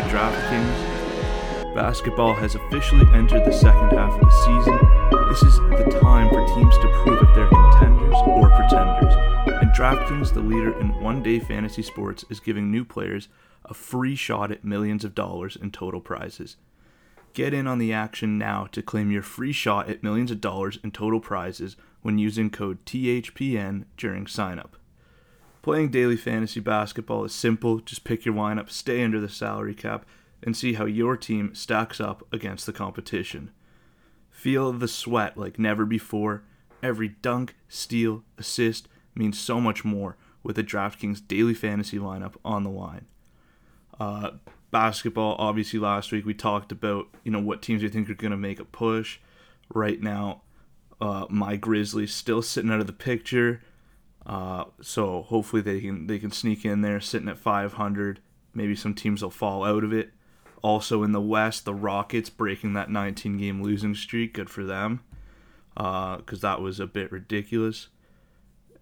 by DraftKings. Basketball has officially entered the second half of the season. This is the time for teams to prove if they're contenders or pretenders. And DraftKings, the leader in one day fantasy sports, is giving new players a free shot at millions of dollars in total prizes. Get in on the action now to claim your free shot at millions of dollars in total prizes when using code THPN during signup. Playing daily fantasy basketball is simple. Just pick your lineup, stay under the salary cap, and see how your team stacks up against the competition. Feel the sweat like never before. Every dunk, steal, assist means so much more with a DraftKings daily fantasy lineup on the line. Uh, basketball, obviously, last week we talked about you know what teams we think are going to make a push. Right now, uh, my Grizzlies still sitting out of the picture. Uh, so hopefully they can they can sneak in there, sitting at 500. Maybe some teams will fall out of it. Also in the West, the Rockets breaking that 19 game losing streak. Good for them, because that was a bit ridiculous.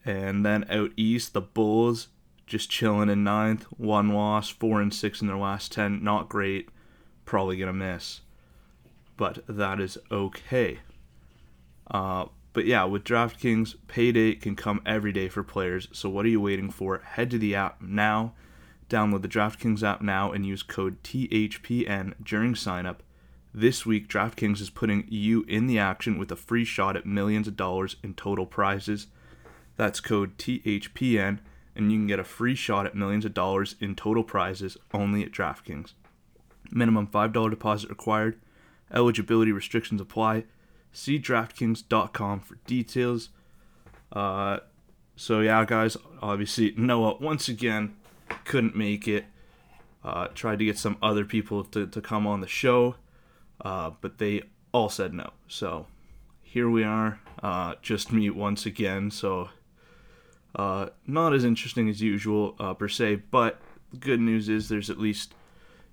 And then out east, the Bulls just chilling in ninth, one loss, four and six in their last ten. Not great. Probably gonna miss, but that is okay. Uh, but yeah, with DraftKings, payday can come every day for players. So what are you waiting for? Head to the app now. Download the DraftKings app now and use code THPN during signup. This week, DraftKings is putting you in the action with a free shot at millions of dollars in total prizes. That's code THPN, and you can get a free shot at millions of dollars in total prizes only at DraftKings. Minimum $5 deposit required. Eligibility restrictions apply. See DraftKings.com for details. Uh, so, yeah, guys, obviously, Noah once again couldn't make it. Uh, tried to get some other people to, to come on the show, uh, but they all said no. So, here we are, uh, just me once again. So, uh, not as interesting as usual uh, per se, but the good news is there's at least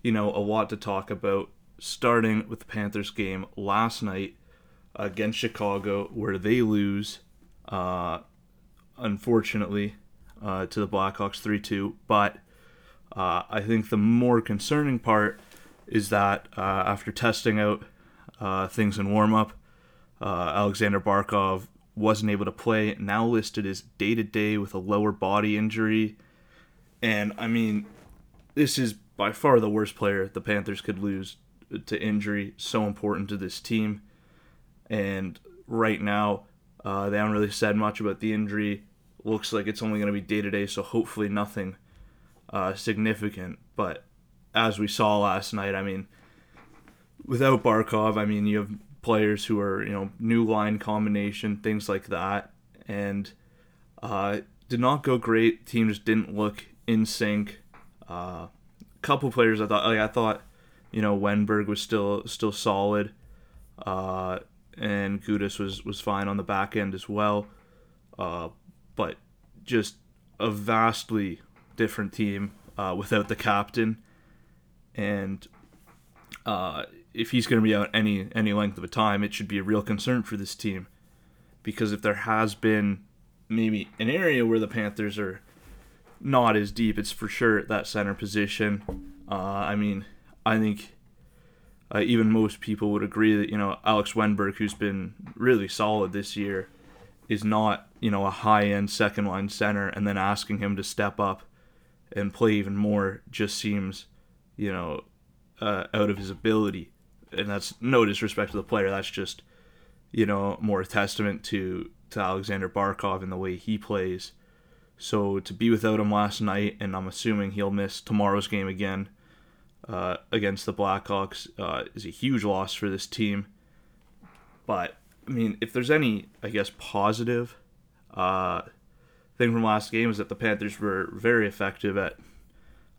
you know a lot to talk about. Starting with the Panthers game last night against Chicago, where they lose, uh, unfortunately, uh, to the Blackhawks three two. But uh, I think the more concerning part is that uh, after testing out uh, things in warm up, uh, Alexander Barkov wasn't able to play. Now listed as day to day with a lower body injury. And I mean, this is by far the worst player the Panthers could lose to injury. So important to this team. And right now, uh, they haven't really said much about the injury. Looks like it's only going to be day to day, so hopefully nothing uh, significant. But as we saw last night, I mean, without Barkov, I mean, you have players who are, you know, new line combination, things like that. And uh, did not go great. Team just didn't look in sync. A uh, couple players I thought, like I thought, you know, Wennberg was still still solid, uh, and Gudas was was fine on the back end as well. Uh, but just a vastly different team uh, without the captain, and uh, if he's going to be out any any length of a time, it should be a real concern for this team, because if there has been maybe an area where the Panthers are not as deep, it's for sure that center position. Uh, I mean, I think uh, even most people would agree that you know Alex Wennberg, who's been really solid this year, is not you know a high end second line center, and then asking him to step up and play even more just seems you know uh, out of his ability, and that's no disrespect to the player. That's just you know more a testament to to Alexander Barkov and the way he plays. So to be without him last night, and I'm assuming he'll miss tomorrow's game again uh, against the Blackhawks, uh, is a huge loss for this team. But I mean, if there's any, I guess, positive uh, thing from last game is that the Panthers were very effective at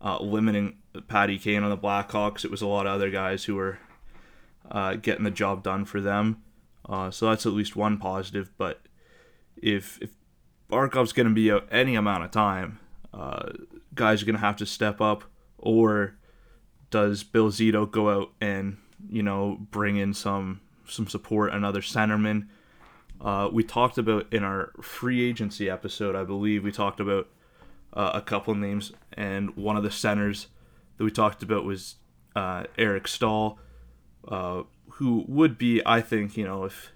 uh, limiting Patty Kane on the Blackhawks. It was a lot of other guys who were uh, getting the job done for them. So that's at least one positive. But if if Barkov's going to be out any amount of time, guys are going to have to step up. Or does Bill Zito go out and you know bring in some some support, another centerman? Uh, we talked about in our free agency episode, I believe we talked about uh, a couple names, and one of the centers that we talked about was uh, Eric Staal, uh, who would be, I think, you know, if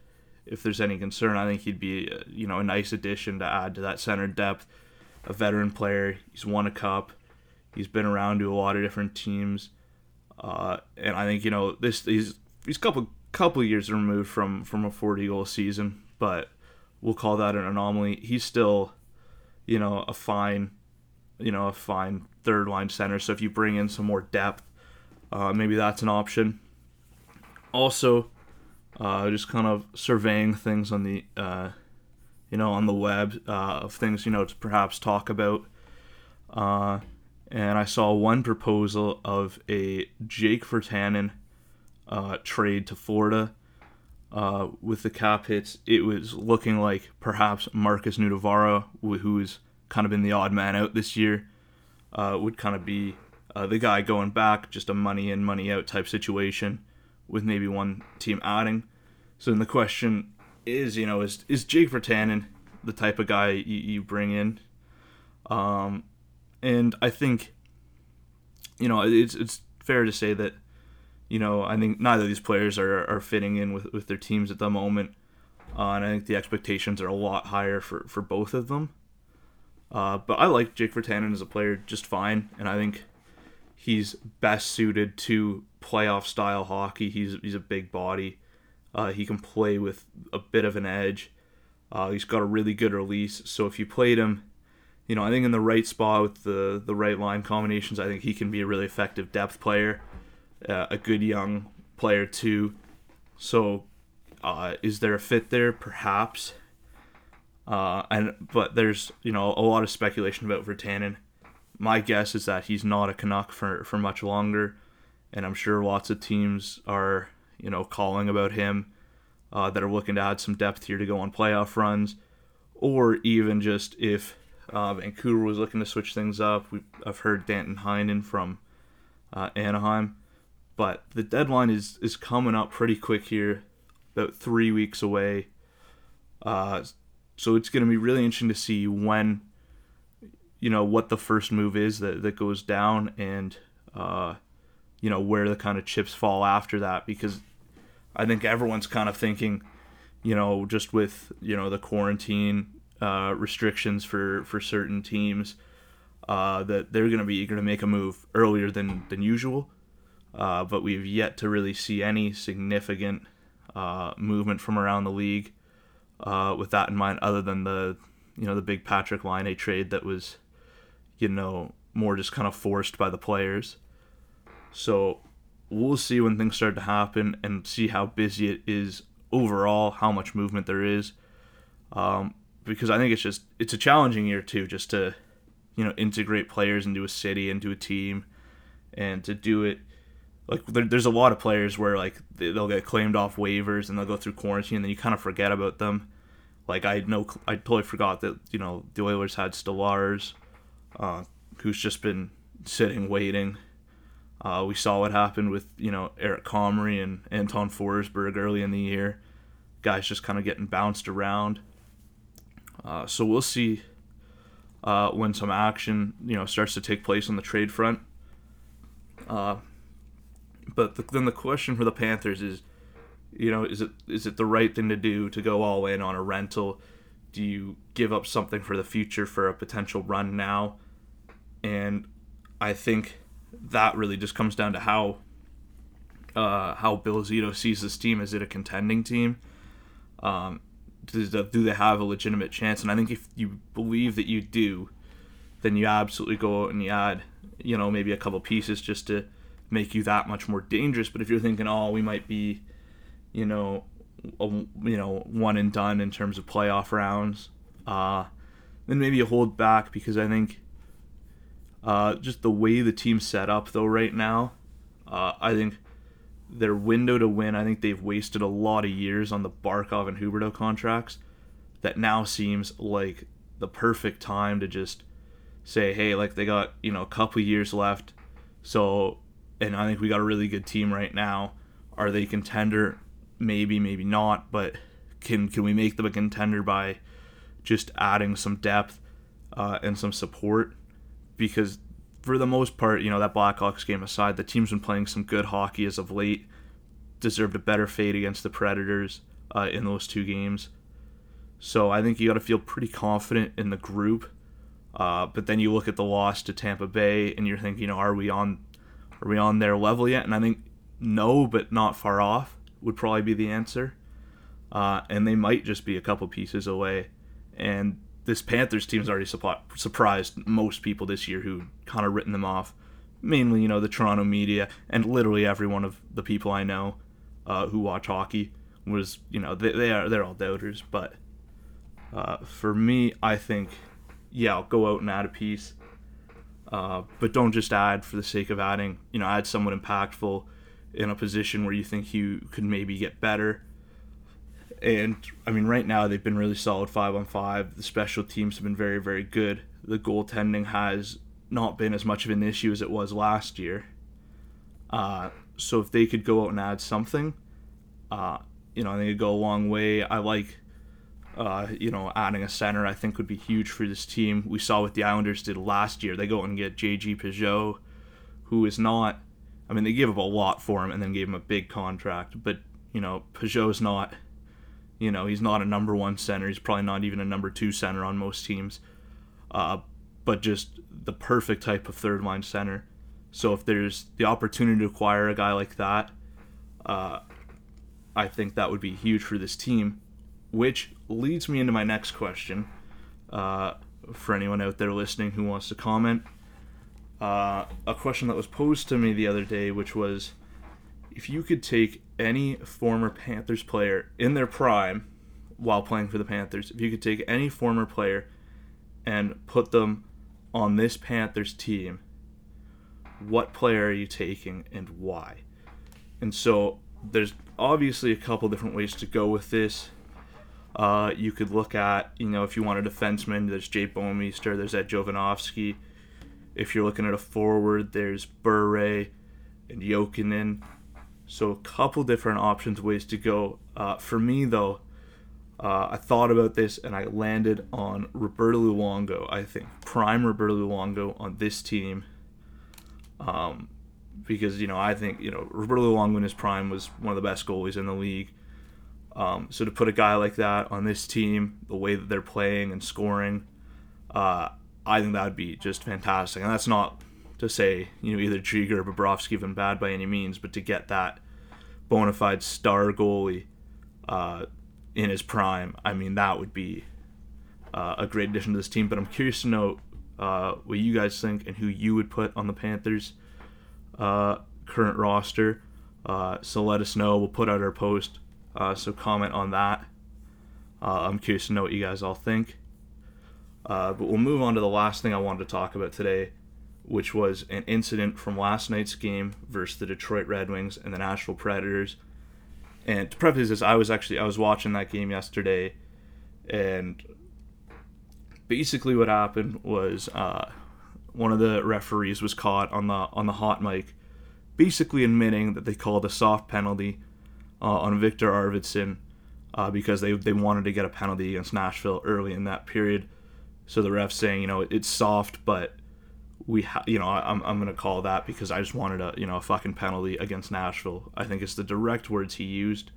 if there's any concern, I think he'd be, uh, you know, a nice addition to add to that center depth. A veteran player, he's won a cup, he's been around to a lot of different teams, uh, and I think you know this he's he's a couple couple years removed from from a 40 goal season, but we'll call that an anomaly. He's still, you know, a fine, you know, a fine third line center. So if you bring in some more depth, uh, maybe that's an option. Also, uh, just kind of surveying things on the, uh, you know, on the web uh, of things you know to perhaps talk about. And I saw one proposal of a Jake Virtanen uh, trade to Florida uh, with the cap hits, it was looking like perhaps Markus Nutivaara, who's kind of been the odd man out this year, uh, would kind of be uh, the guy going back, just a money in, money out type situation, with maybe one team adding. So then the question is, you know, is is Jake Virtanen the type of guy you, you bring in? Um, and I think, you know, it's it's fair to say that you know, I think neither of these players are, are fitting in with, with their teams at the moment. Uh, and I think the expectations are a lot higher for, for both of them. Uh, but I like Jake Virtanen as a player just fine, and I think he's best suited to playoff style hockey. He's he's a big body. Uh, he can play with a bit of an edge. Uh, he's got a really good release. So if you played him, you know, I think in the right spot with the the right line combinations, I think he can be a really effective depth player uh, a good young player too. So, uh, is there a fit there? Perhaps. Uh, and but there's you know a lot of speculation about Virtanen. My guess is that he's not a Canuck for for much longer, and I'm sure lots of teams are you know calling about him uh, that are looking to add some depth here to go on playoff runs, or even just if uh, Vancouver was looking to switch things up. we I've heard Danton Heinen from uh, Anaheim but the deadline is is coming up pretty quick here, about three weeks away. Uh, so it's going to be really interesting to see when, you know, what the first move is that that goes down, and uh, you know where the kind of chips fall after that, because I think everyone's kind of thinking, you know, just with you know the quarantine uh, restrictions for for certain teams. Uh, that they're going to be eager to make a move earlier than, than usual uh, but we've yet to really see any significant uh, movement from around the league uh, with that in mind, other than the you know the big Patrik Laine trade that was you know more just kind of forced by the players. So we'll see when things start to happen and see how busy it is overall, how much movement there is. Um, because I think it's just it's a challenging year too, just to you know integrate players into a city, into a team, and to do it like there, there's a lot of players where like they'll get claimed off waivers and they'll go through quarantine and then you kind of forget about them. Like I know I totally forgot that you know the Oilers had Stolarz, uh, who's just been sitting waiting. Uh, we saw what happened with you know Eric Comrie and Anton Forsberg early in the year. Guys just kind of getting bounced around. Uh, so we'll see uh, when some action you know starts to take place on the trade front. Uh, but the, then the question for the Panthers is, you know, is it is it the right thing to do to go all in on a rental? Do you give up something for the future for a potential run now? And I think that really just comes down to how uh, how Bill Zito sees this team. Is it a contending team? Um, do, they have a legitimate chance? And I think if you believe that you do, then you absolutely go out and you add, you know, maybe a couple pieces just to make you that much more dangerous. But if you're thinking, oh, we might be, you know, a, you know, one and done in terms of playoff rounds, uh, then maybe you hold back because I think uh, just the way the team's set up though right now, uh, I think their window to win. I think they've wasted a lot of years on the Barkov and Huberdeau contracts. That now seems like the perfect time to just say, hey, like they got you know a couple years left, so and I think we got a really good team right now. Are they contender? Maybe, maybe not, but can can we make them a contender by just adding some depth uh, and some support? Because for the most part, you know, that Blackhawks game aside, the team's been playing some good hockey as of late. Deserved a better fate against the Predators uh, in those two games. So I think you got to feel pretty confident in the group. Uh, but then you look at the loss to Tampa Bay, and you're thinking, you know, are we on, are we on their level yet? And I think no, but not far off would probably be the answer. Uh, and they might just be a couple pieces away. And this Panthers team's already surprised most people this year who kind of written them off. Mainly, you know, the Toronto media and literally every one of the people I know uh, who watch hockey was, you know, they, they are they're all doubters. But uh, for me, I think, yeah, I'll go out and add a piece. Uh, but don't just add for the sake of adding. You know, add someone impactful in a position where you think you could maybe get better and I mean, right now they've been really solid five on five. The special teams have been very, very good. The goaltending has not been as much of an issue as it was last year. Uh, so if they could go out and add something, uh, you know, I think it'd go a long way. I like, uh, you know, adding a center. I think would be huge for this team. We saw what the Islanders did last year. They go out and get JG Pageau, who is not. I mean, they gave up a lot for him and then gave him a big contract, but you know, Pageau's not you know, he's not a number one center. He's probably not even a number two center on most teams. Uh, but just the perfect type of third line center. So if there's the opportunity to acquire a guy like that, uh, I think that would be huge for this team. Which leads me into my next question. Uh, for anyone out there listening who wants to comment, uh, a question that was posed to me the other day, which was if you could take any former Panthers player in their prime while playing for the Panthers, if you could take any former player and put them on this Panthers team, what player are you taking and why? And so there's obviously a couple different ways to go with this. Uh, you could look at, you know, if you want a defenseman, there's Jay Bouwmeester, there's Ed Jovanovski. If you're looking at a forward, there's Bure and Jokinen. So a couple different options, ways to go. Uh, for me though, uh, I thought about this and I landed on Roberto Luongo. I think prime Roberto Luongo on this team. Um, because you know I think you know Roberto Luongo in his prime was one of the best goalies in the league. Um, so to put a guy like that on this team, the way that they're playing and scoring, uh, I think that would be just fantastic. And that's not to say, you know, either Driedger or Bobrovsky have been bad by any means, but to get that bona fide star goalie uh, in his prime, I mean, that would be uh, a great addition to this team. But I'm curious to know uh, what you guys think and who you would put on the Panthers' uh, current roster. Uh, so let us know. We'll put out our post. Uh, so comment on that. I'm curious to know what you guys all think. but we'll move on to the last thing I wanted to talk about today, which was an incident from last night's game versus the Detroit Red Wings and the Nashville Predators. And to preface this, I was actually I was watching that game yesterday, and basically what happened was uh, one of the referees was caught on the on the hot mic, basically admitting that they called a soft penalty uh, on Viktor Arvidsson uh, because they they wanted to get a penalty against Nashville early in that period. So the ref saying, you know, it's soft, but we ha- you know I'm, I'm gonna call that because I just wanted a you know a fucking penalty against Nashville. I think it's the direct words he used,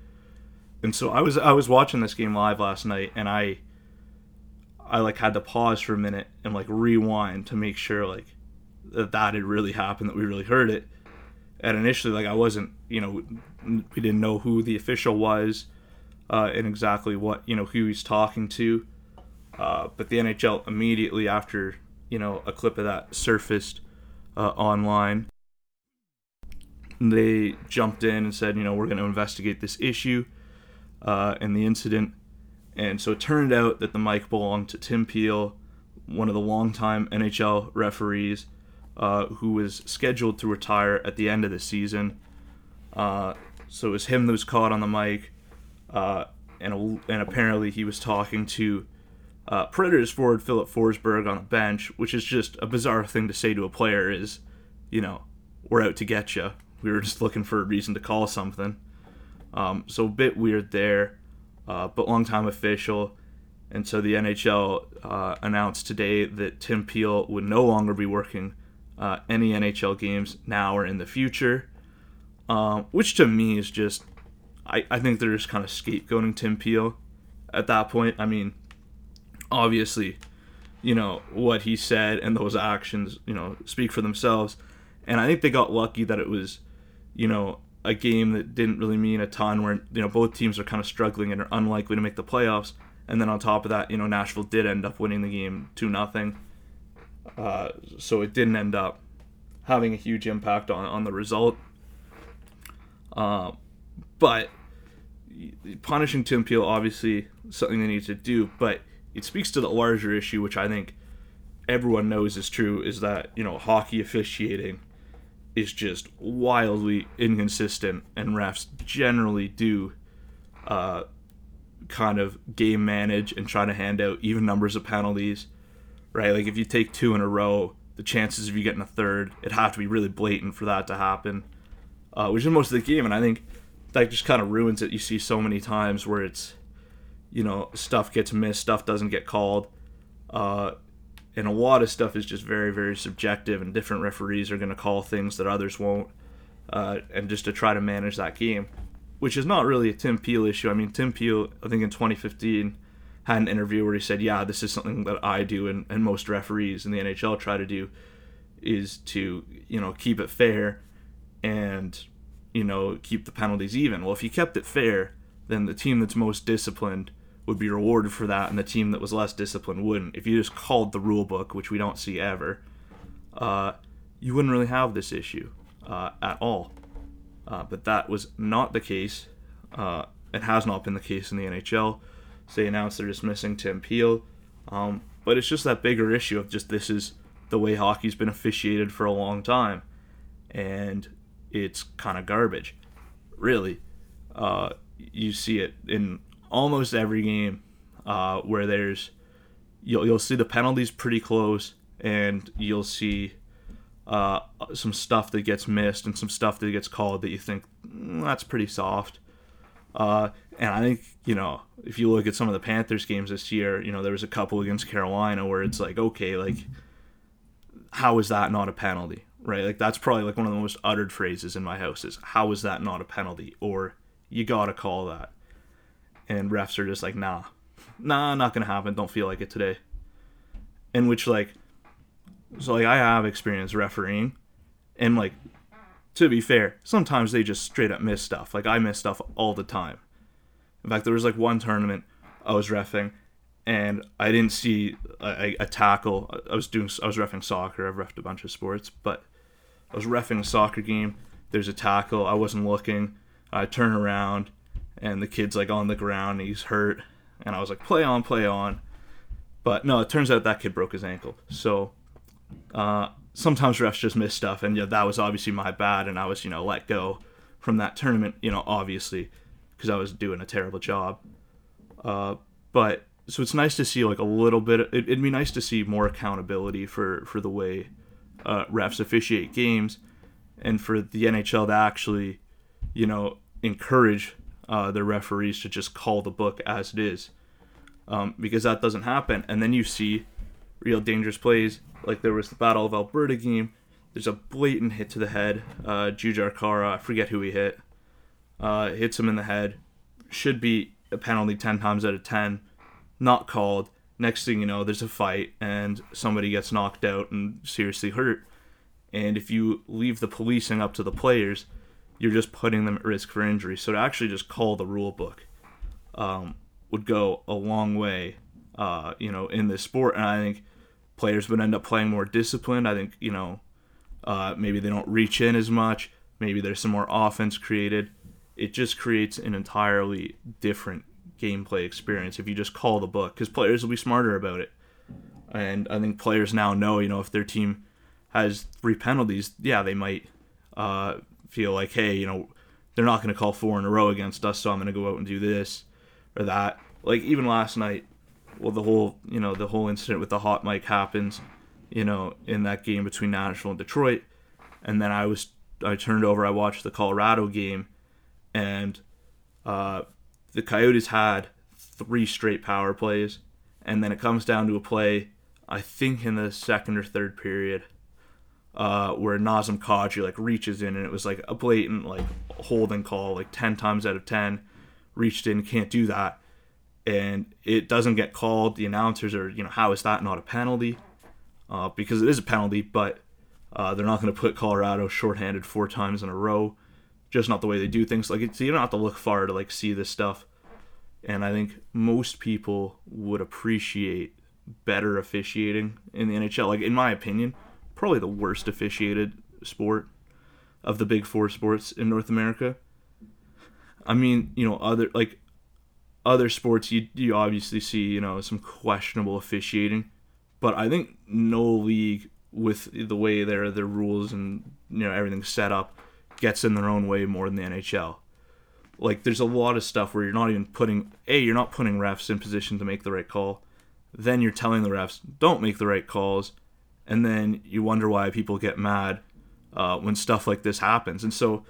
and so I was I was watching this game live last night and I I like had to pause for a minute and like rewind to make sure like that that had really happened that we really heard it. And initially like I wasn't you know we didn't know who the official was uh, and exactly what you know who he's talking to. Uh, but the NHL immediately after you know, a clip of that surfaced uh, online. They jumped in and said, you know, we're going to investigate this issue uh, and the incident. And so it turned out that the mic belonged to Tim Peel, one of the longtime NHL referees uh, who was scheduled to retire at the end of the season. Uh, so it was him that was caught on the mic, uh, and and apparently he was talking to uh, Predators forward Filip Forsberg on the bench, which is just a bizarre thing to say to a player. Is you know we're out to get you. We were just looking for a reason to call something. Um, so a bit weird there, uh, but longtime official. And so the NHL uh, announced today that Tim Peel would no longer be working uh, any NHL games now or in the future, um, which to me is just, I, I think they're just kind of scapegoating Tim Peel at that point. I mean, obviously, you know, what he said and those actions, you know, speak for themselves. And I think they got lucky that it was, you know, a game that didn't really mean a ton where, you know, both teams are kind of struggling and are unlikely to make the playoffs. And then on top of that, you know, Nashville did end up winning the game 2 nothing. Uh, so it didn't end up having a huge impact on, on the result. Uh, but punishing Tim Peel, obviously, something they need to do, but it speaks to the larger issue, which I think everyone knows is true, is that, you know, hockey officiating is just wildly inconsistent, and refs generally do uh, kind of game manage and try to hand out even numbers of penalties right? Like if you take two in a row, the chances of you getting a third, it'd have to be really blatant for that to happen, uh, which is most of the game. And I think that just kind of ruins it. You see so many times where it's, you know, stuff gets missed, stuff doesn't get called. Uh, and a lot of stuff is just very, very subjective, and different referees are going to call things that others won't, uh, and just to try to manage that game, which is not really a Tim Peel issue. I mean, Tim Peel, I think in 2015, had an interview where he said, "Yeah, this is something that I do, and, and most referees in the NHL try to do, is to you know keep it fair, and you know keep the penalties even." Well, if you kept it fair, then the team that's most disciplined would be rewarded for that, and the team that was less disciplined wouldn't. If you just called the rule book, which we don't see ever, uh, you wouldn't really have this issue uh, at all. Uh, but that was not the case. Uh, it has not been the case in the NHL. So they announced they're dismissing Tim Peel. Um, but it's just that bigger issue of just this is the way hockey's been officiated for a long time. And it's kind of garbage. Really. Uh, you see it in almost every game uh, where there's you'll, you'll see the penalties pretty close and you'll see uh, some stuff that gets missed and some stuff that gets called that you think mm, that's pretty soft uh, and I think, you know, if you look at some of the Panthers games this year, you know, there was a couple against Carolina where it's like, okay, like, how is that not a penalty? Right? Like, that's probably like one of the most uttered phrases in my house is, how is that not a penalty? Or, you gotta call that. And refs are just like, nah, nah, not gonna happen. Don't feel like it today. In which, like, so, like, I have experience refereeing, and, like, to be fair, sometimes they just straight up miss stuff. Like I miss stuff all the time. In fact, there was like one tournament I was refing, and I didn't see a, a tackle. I was doing I was refing soccer. I've refed a bunch of sports, but I was refing a soccer game. There's a tackle. I wasn't looking. I turn around, and the kid's like on the ground. he's hurt, and I was like, "Play on, play on." But no, it turns out that kid broke his ankle. So uh, sometimes refs just miss stuff, and yeah, that was obviously my bad, and I was you know let go from that tournament, you know, obviously because I was doing a terrible job. Uh, but so it's nice to see like a little bit. It, would be nice to see more accountability for for the way uh, refs officiate games, and for the NHL to actually, you know, encourage uh, their referees to just call the book as it is, um, because that doesn't happen. And then you see real dangerous plays like there was the Battle of Alberta game. There's a blatant hit to the head. Uh, Jujhar Khaira, I forget who he hit, uh, hits him in the head. Should be a penalty 10 times out of 10. Not called. Next thing you know, there's a fight and somebody gets knocked out and seriously hurt. And if you leave the policing up to the players, you're just putting them at risk for injury. So to actually just call the rule book um, would go a long way, uh, you know, in this sport. And I think players would end up playing more disciplined. I think you know uh, maybe they don't reach in as much. Maybe there's some more offense created. It just creates an entirely different gameplay experience if you just call the book because players will be smarter about it. and I think players now know, you know, if their team has three penalties, yeah, they might uh, feel like, hey, you know, they're not going to call four in a row against us, so I'm going to go out and do this or that. Like even last night, well, the whole you know the whole incident with the hot mic happens, you know, in that game between Nashville and Detroit, and then I was I turned over, I watched the Colorado game, and uh, the Coyotes had three straight power plays, and then it comes down to a play, I think in the second or third period, uh, where Nazem Kadri like reaches in, and it was like a blatant like holding call, like ten times out of ten, reached in, can't do that, and it doesn't get called. The announcers are, you know, how is that not a penalty? Uh, because it is a penalty, but uh, they're not going to put Colorado shorthanded four times in a row. Just not the way they do things. Like it's, you don't have to look far to like see this stuff. And I think most people would appreciate better officiating in the NHL. Like in my opinion, probably the worst officiated sport of the big four sports in North America. I mean, you know, other like other sports, you you obviously see you know some questionable officiating, but I think no league with the way their their rules and you know everything's set up gets in their own way more than the NHL. Like there's a lot of stuff where you're not even putting a you're not putting refs in position to make the right call. Then you're telling the refs don't make the right calls, and then you wonder why people get mad uh, when stuff like this happens. And so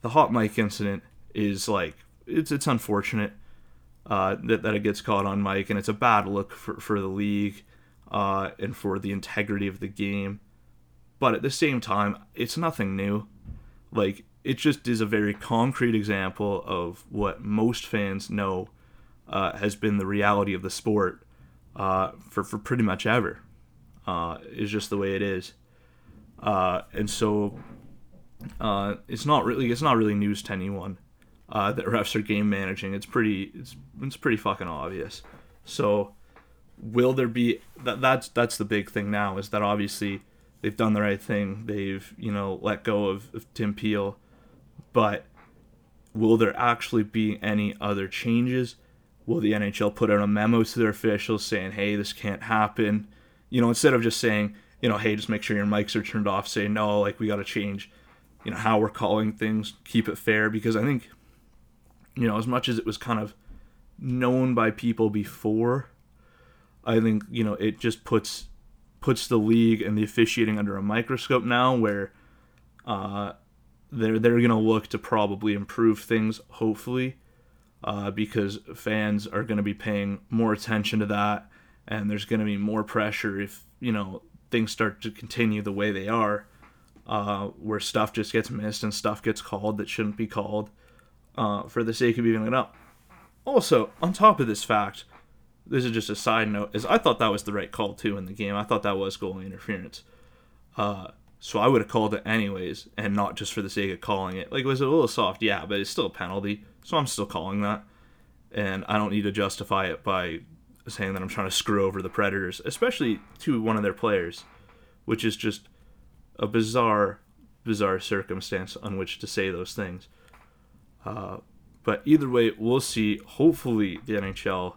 the hot mic incident is like it's it's unfortunate uh, that that it gets caught on mic, and it's a bad look for for the league uh, and for the integrity of the game. But at the same time, it's nothing new. Like it just is a very concrete example of what most fans know uh, has been the reality of the sport uh, for for pretty much ever. Uh, is just the way it is, uh, and so uh, it's not really it's not really news to anyone uh, that refs are game managing. It's pretty it's it's pretty fucking obvious. So will there be that that's that's the big thing now is that obviously they've done the right thing. They've, you know, let go of, of Tim Peel. But will there actually be any other changes? Will the NHL put out a memo to their officials saying, hey, this can't happen? You know, instead of just saying, you know, hey, just make sure your mics are turned off, say, no, like, we got to change, you know, how we're calling things, keep it fair. Because I think, you know, as much as it was kind of known by people before, I think, you know, it just puts puts the league and the officiating under a microscope now where uh, they're they're gonna look to probably improve things hopefully uh, because fans are gonna be paying more attention to that and there's gonna be more pressure if you know things start to continue the way they are uh, where stuff just gets missed and stuff gets called that shouldn't be called uh, for the sake of evening it up. Also, on top of this fact, this is just a side note, is I thought that was the right call too in the game. I thought that was goalie interference. Uh, so I would have called it anyways, and not just for the sake of calling it. Like, it was it a little soft? Yeah, but it's still a penalty, so I'm still calling that. And I don't need to justify it by saying that I'm trying to screw over the Predators, especially to one of their players, which is just a bizarre, bizarre circumstance on which to say those things. Uh, but either way, we'll see. Hopefully, the NHL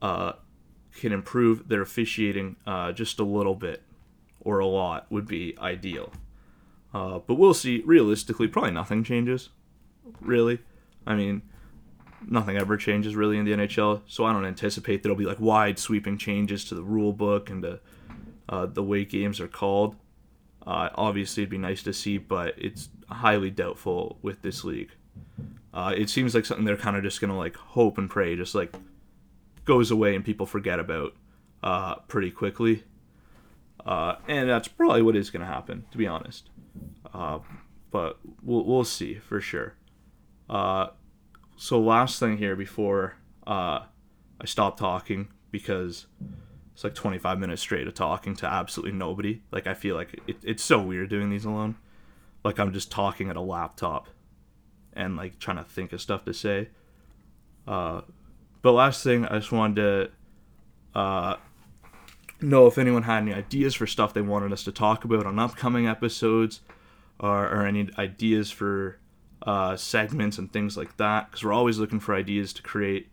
uh, can improve their officiating uh, just a little bit or a lot would be ideal. Uh, but we'll see. Realistically, probably nothing changes. Really, I mean, nothing ever changes really in the NHL. So I don't anticipate there'll be like wide sweeping changes to the rule book and to uh, the way games are called. Uh, obviously, it'd be nice to see, but it's highly doubtful with this league. Uh, it seems like something they're kind of just gonna like hope and pray, just like goes away and people forget about uh, pretty quickly. Uh, and that's probably what is to happen, to be honest. Uh, but we'll, we'll see for sure. So, last thing here before uh, I stop talking, because it's like 25 minutes straight of talking to absolutely nobody. Like, I feel like it, it's so weird doing these alone. Like, I'm just talking at a laptop and like trying to think of stuff to say. Uh, but last thing, I just wanted to uh, know if anyone had any ideas for stuff they wanted us to talk about on upcoming episodes, or, or any ideas for uh, segments and things like that. Because we're always looking for ideas to create,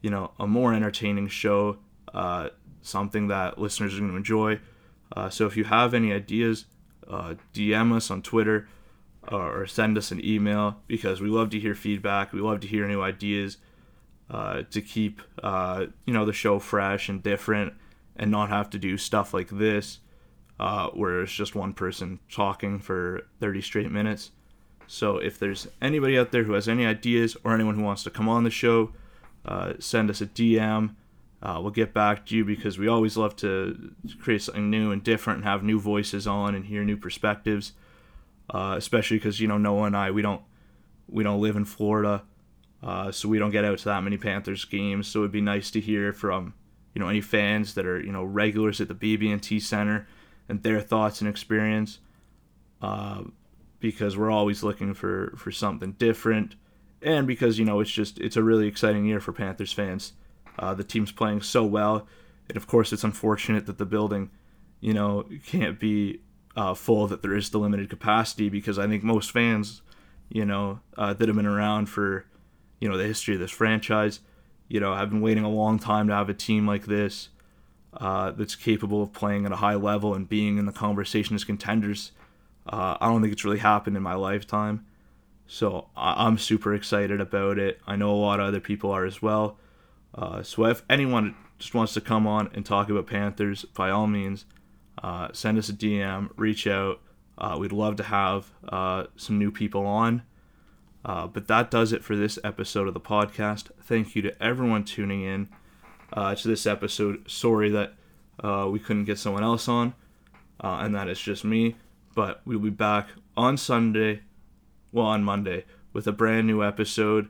you know, a more entertaining show uh, something that listeners are going to enjoy. Uh, so if you have any ideas, uh, DM us on Twitter or send us an email because we love to hear feedback. We love to hear new ideas uh, to keep uh, you know the show fresh and different, and not have to do stuff like this where it's just one person talking for 30 straight minutes. So if there's anybody out there who has any ideas or anyone who wants to come on the show, uh, send us a DM. Uh, we'll get back to you because we always love to create something new and different and have new voices on and hear new perspectives. Uh, especially because you know Noah and I we don't we don't live in Florida, uh, so we don't get out to that many Panthers games. So it'd be nice to hear from you know any fans that are you know regulars at the BB&T Center and their thoughts and experience. Uh, because we're always looking for for something different, and because you know it's just it's a really exciting year for Panthers fans. Uh, the team's playing so well, and of course it's unfortunate that the building, you know, can't be uh, full. That there is the limited capacity because I think most fans, you know, uh, that have been around for, you know, the history of this franchise, you know, have been waiting a long time to have a team like this. Uh, that's capable of playing at a high level and being in the conversation as contenders uh, I don't think it's really happened in my lifetime. So I- am super excited about it. I know a lot of other people are as well. Uh, so if anyone just wants to come on and talk about Panthers, by all means, uh, send us a DM, reach out. Uh, we'd love to have uh, some new people on. Uh, but that does it for this episode of the podcast. Thank you to everyone tuning in to this episode. Sorry that we couldn't get someone else on, and that is just me. But we'll be back on Sunday, well, on Monday, with a brand new episode.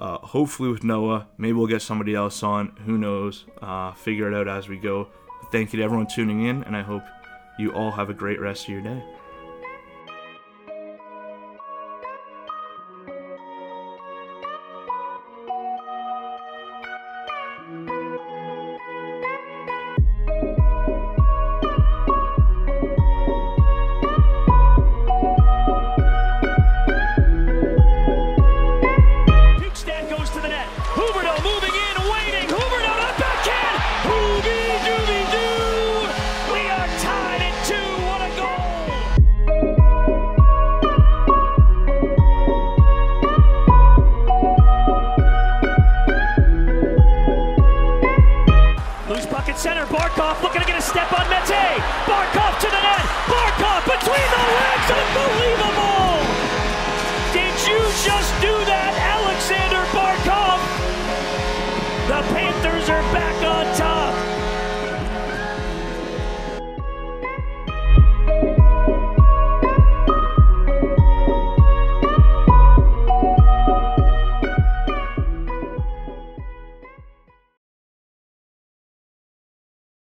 Uh, hopefully with Noah. Maybe we'll get somebody else on. Who knows? Uh, figure it out as we go. Thank you to everyone tuning in, and I hope you all have a great rest of your day.